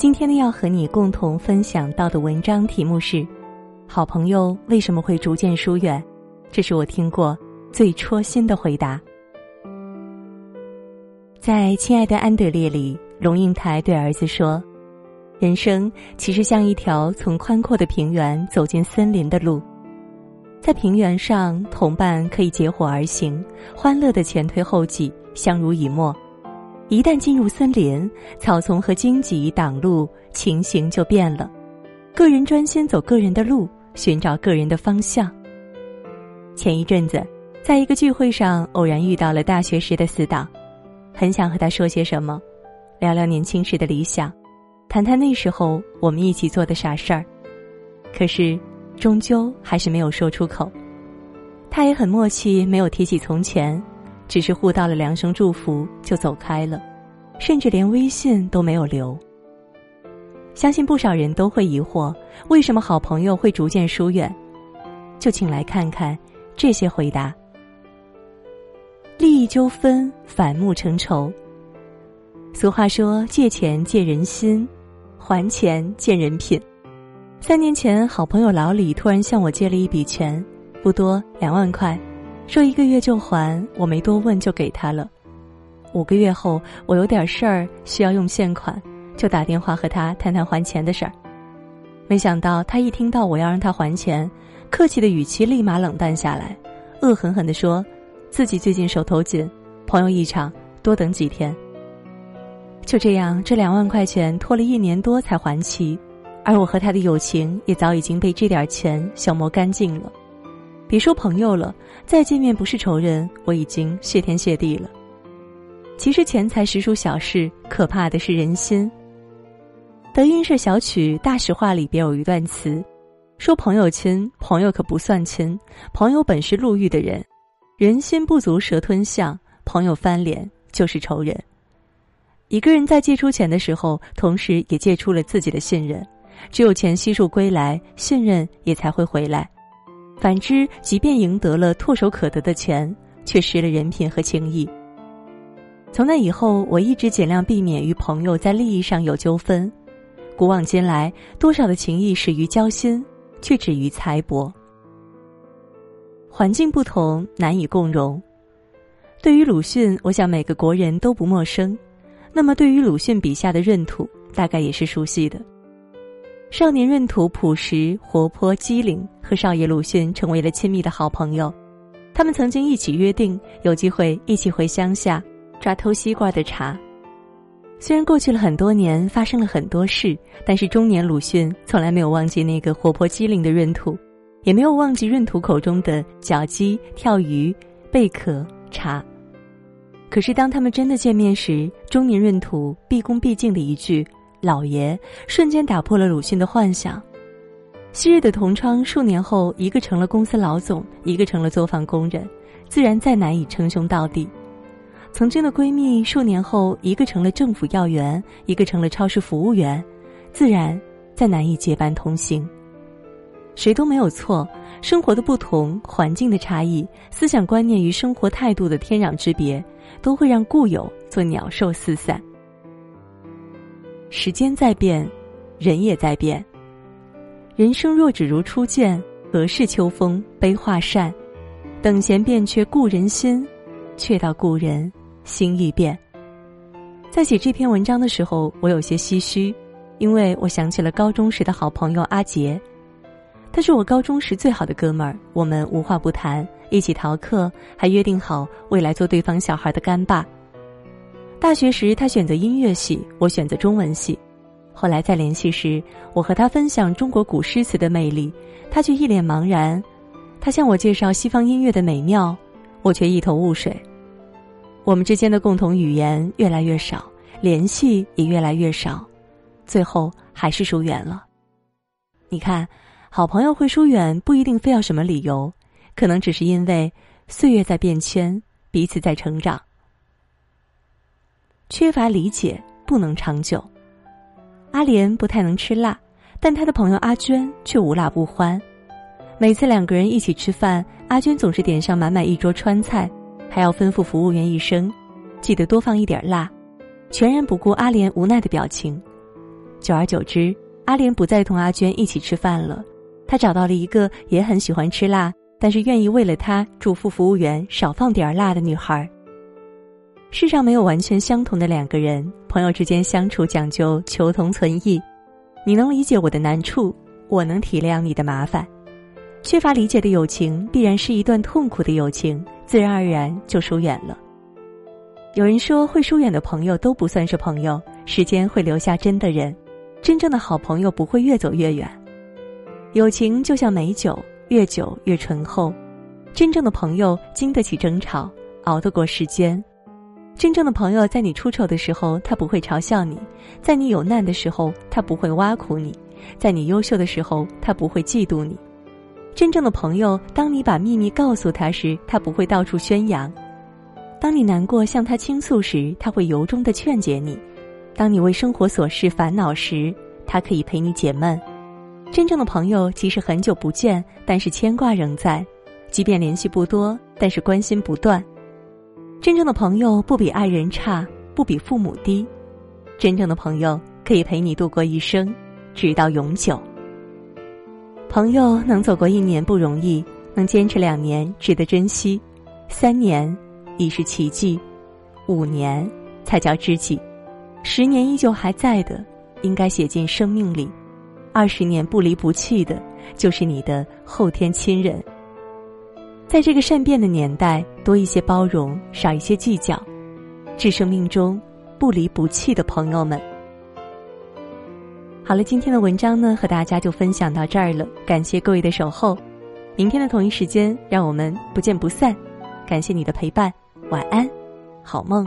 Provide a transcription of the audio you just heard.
今天呢，要和你共同分享到的文章题目是：好朋友为什么会逐渐疏远？这是我听过最戳心的回答。在《亲爱的安德烈》里，龙应台对儿子说：“人生其实像一条从宽阔的平原走进森林的路，在平原上，同伴可以结伙而行，欢乐的前推后继，相濡以沫。”一旦进入森林，草丛和荆棘挡路，情形就变了。个人专心走个人的路，寻找个人的方向。前一阵子，在一个聚会上偶然遇到了大学时的死党，很想和他说些什么，聊聊年轻时的理想，谈谈那时候我们一起做的傻事儿。可是，终究还是没有说出口。他也很默契，没有提起从前。只是互道了两声祝福就走开了，甚至连微信都没有留。相信不少人都会疑惑，为什么好朋友会逐渐疏远？就请来看看这些回答。利益纠纷，反目成仇。俗话说：“借钱借人心，还钱见人品。”三年前，好朋友老李突然向我借了一笔钱，不多，两万块。说一个月就还，我没多问就给他了。五个月后，我有点事儿需要用现款，就打电话和他谈谈还钱的事儿。没想到他一听到我要让他还钱，客气的语气立马冷淡下来，恶狠狠地说：“自己最近手头紧，朋友一场，多等几天。”就这样，这两万块钱拖了一年多才还齐，而我和他的友情也早已经被这点钱消磨干净了。别说朋友了，再见面不是仇人，我已经谢天谢地了。其实钱财实属小事，可怕的是人心。德云社小曲《大实话》里边有一段词，说朋友亲，朋友可不算亲，朋友本是路遇的人，人心不足蛇吞象，朋友翻脸就是仇人。一个人在借出钱的时候，同时也借出了自己的信任，只有钱悉数归来，信任也才会回来。反之，即便赢得了唾手可得的钱，却失了人品和情谊。从那以后，我一直尽量避免与朋友在利益上有纠纷。古往今来，多少的情谊始于交心，却止于财帛。环境不同，难以共荣。对于鲁迅，我想每个国人都不陌生。那么，对于鲁迅笔下的闰土，大概也是熟悉的。少年闰土朴实活泼机灵，和少爷鲁迅成为了亲密的好朋友。他们曾经一起约定，有机会一起回乡下抓偷西瓜的茬。虽然过去了很多年，发生了很多事，但是中年鲁迅从来没有忘记那个活泼机灵的闰土，也没有忘记闰土口中的脚鸡、跳鱼、贝壳、茶。可是当他们真的见面时，中年闰土毕恭毕敬的一句。老爷瞬间打破了鲁迅的幻想。昔日的同窗，数年后一个成了公司老总，一个成了作坊工人，自然再难以称兄道弟。曾经的闺蜜，数年后一个成了政府要员，一个成了超市服务员，自然再难以结伴同行。谁都没有错，生活的不同、环境的差异、思想观念与生活态度的天壤之别，都会让故友做鸟兽四散。时间在变，人也在变。人生若只如初见，何事秋风悲画扇？等闲变却故人心，却道故人心易变。在写这篇文章的时候，我有些唏嘘，因为我想起了高中时的好朋友阿杰，他是我高中时最好的哥们儿，我们无话不谈，一起逃课，还约定好未来做对方小孩的干爸。大学时，他选择音乐系，我选择中文系。后来再联系时，我和他分享中国古诗词的魅力，他却一脸茫然。他向我介绍西方音乐的美妙，我却一头雾水。我们之间的共同语言越来越少，联系也越来越少，最后还是疏远了。你看，好朋友会疏远，不一定非要什么理由，可能只是因为岁月在变迁，彼此在成长。缺乏理解不能长久。阿莲不太能吃辣，但她的朋友阿娟却无辣不欢。每次两个人一起吃饭，阿娟总是点上满满一桌川菜，还要吩咐服务员一声：“记得多放一点辣。”全然不顾阿莲无奈的表情。久而久之，阿莲不再同阿娟一起吃饭了。她找到了一个也很喜欢吃辣，但是愿意为了她嘱咐服务员少放点辣的女孩。世上没有完全相同的两个人，朋友之间相处讲究求同存异。你能理解我的难处，我能体谅你的麻烦。缺乏理解的友情，必然是一段痛苦的友情，自然而然就疏远了。有人说，会疏远的朋友都不算是朋友，时间会留下真的人，真正的好朋友不会越走越远。友情就像美酒，越久越醇厚。真正的朋友经得起争吵，熬得过时间。真正的朋友，在你出丑的时候，他不会嘲笑你；在你有难的时候，他不会挖苦你；在你优秀的时候，他不会嫉妒你。真正的朋友，当你把秘密告诉他时，他不会到处宣扬；当你难过向他倾诉时，他会由衷的劝解你；当你为生活琐事烦恼时，他可以陪你解闷。真正的朋友，即使很久不见，但是牵挂仍在；即便联系不多，但是关心不断。真正的朋友不比爱人差，不比父母低。真正的朋友可以陪你度过一生，直到永久。朋友能走过一年不容易，能坚持两年值得珍惜，三年已是奇迹，五年才叫知己，十年依旧还在的，应该写进生命里，二十年不离不弃的，就是你的后天亲人。在这个善变的年代，多一些包容，少一些计较，致生命中不离不弃的朋友们。好了，今天的文章呢，和大家就分享到这儿了。感谢各位的守候，明天的同一时间，让我们不见不散。感谢你的陪伴，晚安，好梦。